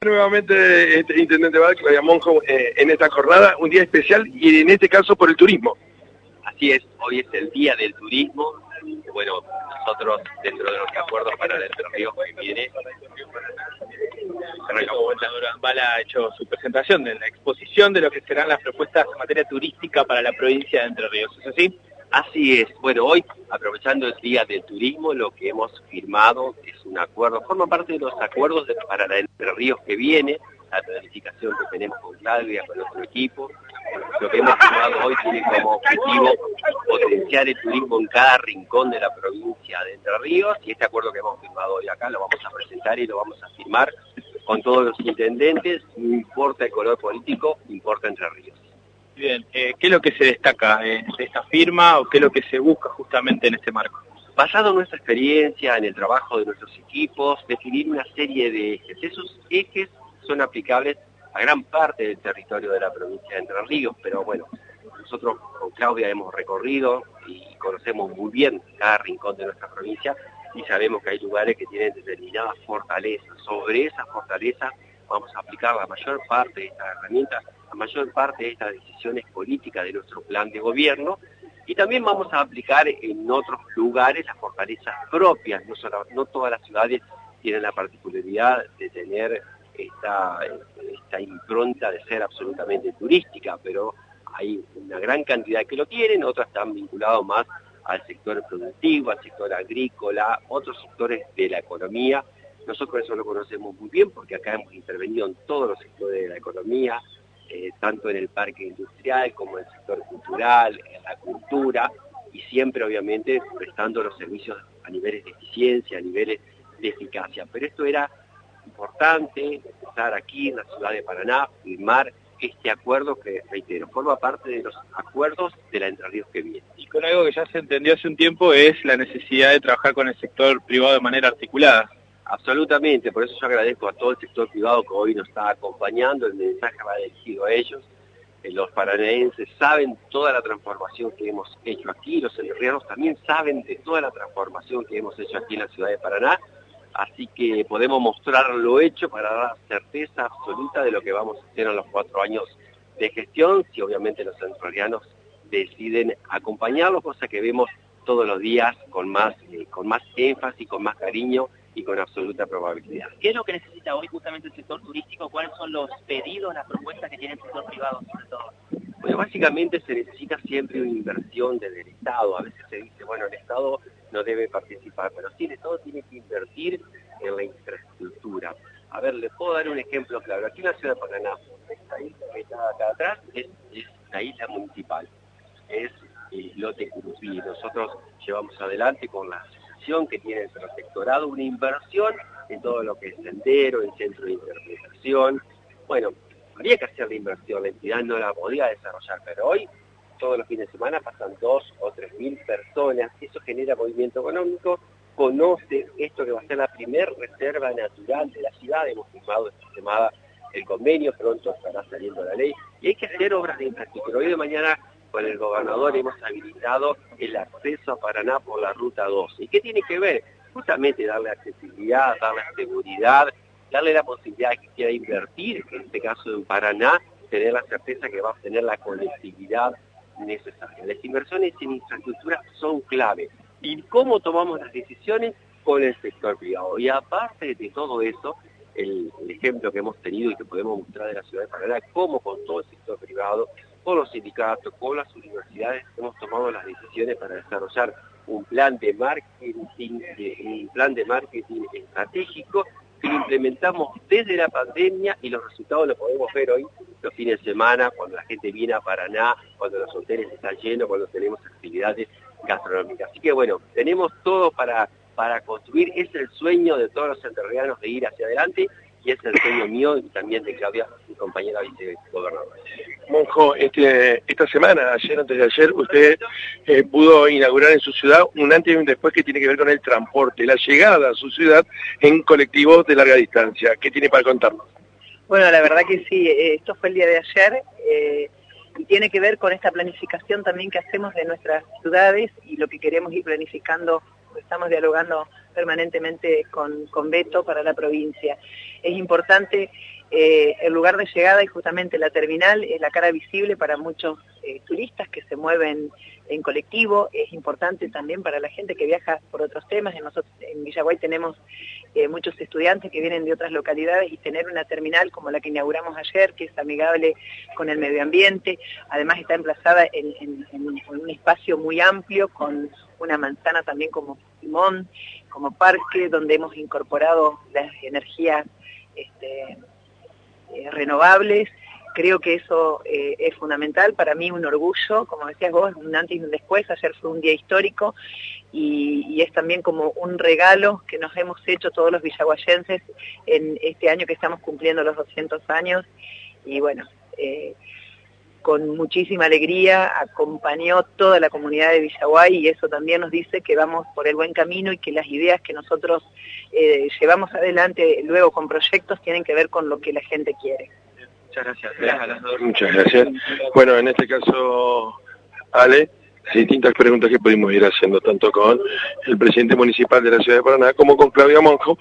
Nuevamente, este, Intendente Val, Claudia Monjo, eh, en esta jornada, un día especial y en este caso por el turismo. Así es, hoy es el Día del Turismo. Bueno, nosotros dentro de los acuerdos para el Entre Ríos que viene, Val ha hecho su presentación de la exposición de lo que serán las propuestas en materia turística para la provincia de Entre Ríos. ¿Es así? Así es. Bueno, hoy, aprovechando el Día del Turismo, lo que hemos firmado es un acuerdo, forma parte de los acuerdos para la Entre Ríos que viene, la planificación que tenemos con Claudia, con nuestro equipo. Lo que hemos firmado hoy tiene como objetivo potenciar el turismo en cada rincón de la provincia de Entre Ríos y este acuerdo que hemos firmado hoy acá lo vamos a presentar y lo vamos a firmar con todos los intendentes, no importa el color político, importa Entre Ríos. Bien, eh, ¿qué es lo que se destaca eh, de esta firma o qué es lo que se busca justamente en este marco? Basado en nuestra experiencia, en el trabajo de nuestros equipos, definir una serie de ejes. Esos ejes son aplicables a gran parte del territorio de la provincia de Entre Ríos, pero bueno, nosotros con Claudia hemos recorrido y conocemos muy bien cada rincón de nuestra provincia y sabemos que hay lugares que tienen determinadas fortalezas. Sobre esas fortalezas vamos a aplicar la mayor parte de estas herramientas la mayor parte de estas decisiones políticas de nuestro plan de gobierno y también vamos a aplicar en otros lugares las fortalezas propias, no, no todas las ciudades tienen la particularidad de tener esta, esta impronta de ser absolutamente turística, pero hay una gran cantidad que lo tienen, otras están vinculadas más al sector productivo, al sector agrícola, otros sectores de la economía. Nosotros eso lo conocemos muy bien porque acá hemos intervenido en todos los sectores de la economía, eh, tanto en el parque industrial como en el sector cultural, en la cultura, y siempre obviamente prestando los servicios a niveles de eficiencia, a niveles de eficacia. Pero esto era importante, estar aquí en la ciudad de Paraná, firmar este acuerdo que, reitero, forma parte de los acuerdos de la Entre Ríos que viene. Y con algo que ya se entendió hace un tiempo es la necesidad de trabajar con el sector privado de manera articulada. Absolutamente, por eso yo agradezco a todo el sector privado que hoy nos está acompañando, el mensaje va dirigido a ellos. Eh, los paranaenses saben toda la transformación que hemos hecho aquí, los enrianos también saben de toda la transformación que hemos hecho aquí en la ciudad de Paraná, así que podemos mostrar lo hecho para dar certeza absoluta de lo que vamos a hacer en los cuatro años de gestión, si obviamente los enrianos deciden acompañarlo, cosa que vemos todos los días con más, eh, con más énfasis, con más cariño y con absoluta probabilidad. ¿Qué es lo que necesita hoy justamente el sector turístico? ¿Cuáles son los pedidos, las propuestas que tiene el sector privado sobre todo? Bueno, básicamente se necesita siempre una inversión desde el Estado. A veces se dice, bueno, el Estado no debe participar, pero sí, el Estado tiene que invertir en la infraestructura. A ver, les puedo dar un ejemplo claro. Aquí en la ciudad de Paraná, esta isla que está acá atrás es, la isla municipal, es el lote Curupí. Nosotros llevamos adelante con las que tiene el protectorado, una inversión en todo lo que es sendero, en centro de interpretación. Bueno, habría que hacer la inversión, la entidad no la podía desarrollar, pero hoy todos los fines de semana pasan dos o tres mil personas, eso genera movimiento económico, conoce esto que va a ser la primer reserva natural de la ciudad, hemos firmado esta semana el convenio, pronto estará saliendo la ley, y hay que hacer obras de infraestructura. Hoy de mañana con el gobernador hemos habilitado el acceso a Paraná por la Ruta 12. ¿Y qué tiene que ver? Justamente darle accesibilidad, darle seguridad, darle la posibilidad que quiera invertir, en este caso en Paraná, tener la certeza que va a obtener la conectividad necesaria. Las inversiones en infraestructura son clave. ¿Y cómo tomamos las decisiones? Con el sector privado. Y aparte de todo eso, el, el, ejemplo que hemos tenido y que podemos mostrar de la ciudad de Paraná, cómo con todo el sector privado con los sindicatos, con las universidades, hemos tomado las decisiones para desarrollar un plan de marketing, un plan de marketing estratégico que implementamos desde la pandemia y los resultados los podemos ver hoy los fines de semana, cuando la gente viene a Paraná, cuando los hoteles están llenos, cuando tenemos actividades gastronómicas. Así que bueno, tenemos todo para, para construir, es el sueño de todos los enterrianos de ir hacia adelante y es el sueño mío y también de Claudia, mi compañera vicegobernadora. Monjo, este, esta semana, ayer, antes de ayer, usted eh, pudo inaugurar en su ciudad un antes y un después que tiene que ver con el transporte, la llegada a su ciudad en colectivos de larga distancia. ¿Qué tiene para contarnos? Bueno, la verdad que sí, eh, esto fue el día de ayer eh, y tiene que ver con esta planificación también que hacemos de nuestras ciudades y lo que queremos ir planificando estamos dialogando permanentemente con, con Beto para la provincia. Es importante eh, el lugar de llegada y justamente la terminal es la cara visible para muchos eh, turistas que se mueven en colectivo, es importante también para la gente que viaja por otros temas. En, nosotros, en Villaguay tenemos eh, muchos estudiantes que vienen de otras localidades y tener una terminal como la que inauguramos ayer, que es amigable con el medio ambiente, además está emplazada en, un espacio muy amplio con una manzana también como timón, como parque, donde hemos incorporado las energías este, eh, renovables. Creo que eso eh, es fundamental, para mí un orgullo, como decías vos, un antes y un después, ayer fue un día histórico y, es también como un regalo que nos hemos hecho todos los villaguayenses en este año que estamos cumpliendo los 200 años. Y bueno, eh, con muchísima alegría acompañó toda la comunidad de Villaguay y eso también nos dice que vamos por el buen camino y que las ideas que nosotros eh, llevamos adelante luego con proyectos tienen que ver con lo que la gente quiere. Muchas gracias. Muchas gracias. Bueno, en este caso, Ale, distintas preguntas que pudimos ir haciendo tanto con el presidente municipal de la ciudad de Paraná como con Claudia Monjo,